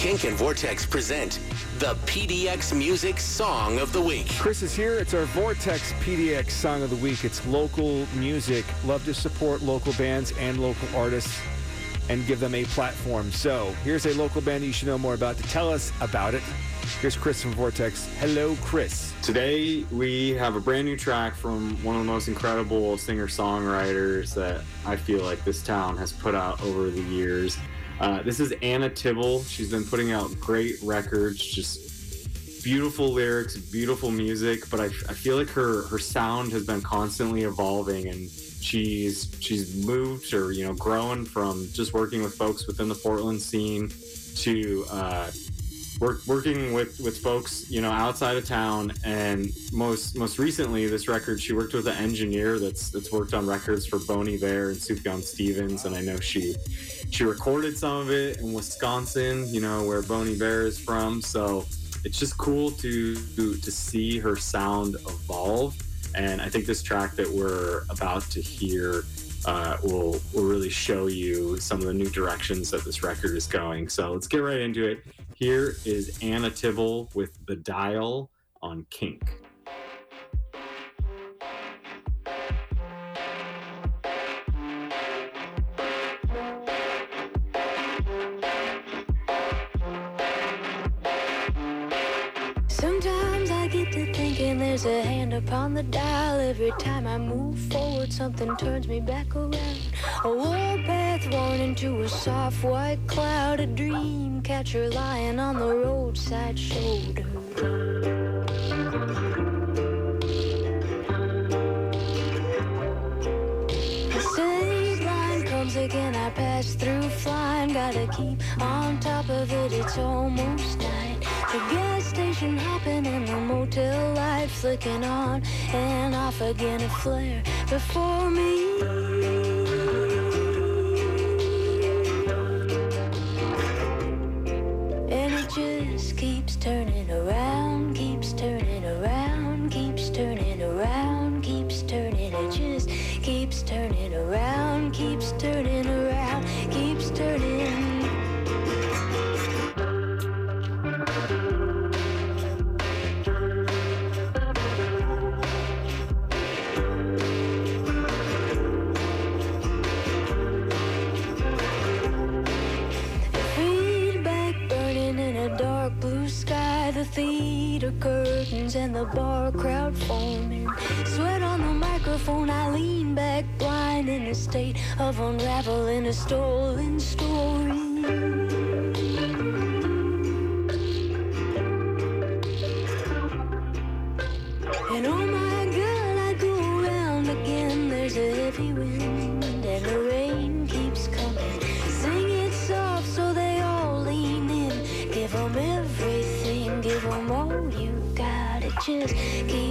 Kink and Vortex present the PDX Music Song of the Week. Chris is here. It's our Vortex PDX Song of the Week. It's local music. Love to support local bands and local artists and give them a platform. So here's a local band you should know more about to tell us about it. Here's Chris from Vortex. Hello, Chris. Today we have a brand new track from one of the most incredible singer-songwriters that I feel like this town has put out over the years. Uh, this is Anna Tivel. She's been putting out great records, just beautiful lyrics, beautiful music. But I, I feel like her her sound has been constantly evolving, and she's she's moved or you know grown from just working with folks within the Portland scene to uh, work, working with with folks you know outside of town and most most recently this record she worked with an engineer that's that's worked on records for Bon Iver and Sufjan Stevens and I know she she recorded some of it in Wisconsin you know where Bon Iver is from so it's just cool to to, to see her sound evolve and I think this track that we're about to hear uh, will will really show you some of the new directions that this record is going. So let's get right into it. Here is Anna Tivel with the Dial on Kink. Sometimes there's a hand upon the dial. Every time I move forward, something turns me back around. A warpath worn into a soft white cloud. A dream catcher lying on the roadside shoulder. Comes again. I pass through flying. Gotta keep on top of it. It's almost night. The gas station hopping and the motel light flicking on and off again. A flare before me. And the bar crowd forming. Sweat on the microphone. I lean back blind in a state of unraveling a stolen story. Got.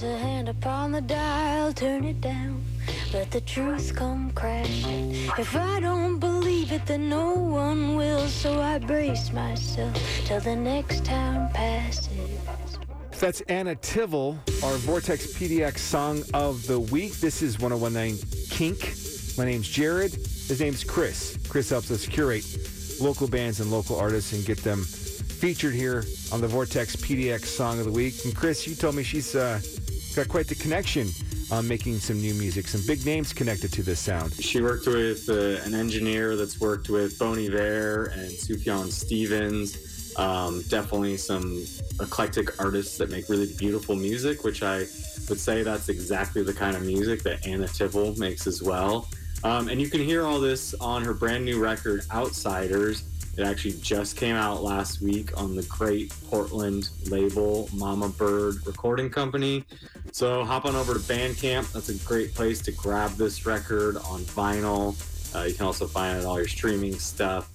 There's a hand upon the dial, turn it down. Let the truth come crashing. If I don't believe it, then no one will. So I brace myself till the next town passes. That's Anna Tivel, our Vortex PDX Song of the Week. This is 1019 Kink. My name's Jared. His name's Chris. Chris helps us curate local bands and local artists and get them featured here on the Vortex PDX Song of the Week. And Chris, you told me she's uh, got quite the connection on making some new music, some big names connected to this sound. She worked with uh, an engineer that's worked with Bon Iver and Sufjan Stevens. Um, definitely some eclectic artists that make really beautiful music, which I would say that's exactly the kind of music that Anna Tivel makes as well. Um, and you can hear all this on her brand new record, Outsiders. It actually just came out last week on the great Portland label, Mama Bird Recording Company. So hop on over to Bandcamp. That's a great place to grab this record on vinyl. Uh, you can also find it on all your streaming stuff.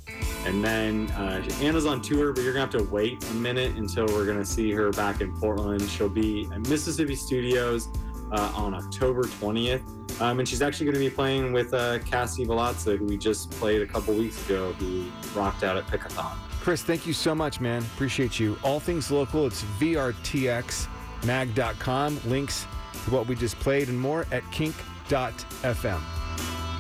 And then uh, Anna's on tour, but you're gonna have to wait a minute until we're gonna see her back in Portland. She'll be at Mississippi Studios uh, on October 20th. Um, and she's actually going to be playing with uh, Kassi Valazza, who we just played a couple weeks ago, who rocked out at Pickathon. Chris, thank you so much, man. Appreciate you. All things local, it's vrtxmag.com. Links to what we just played and more at kink.fm.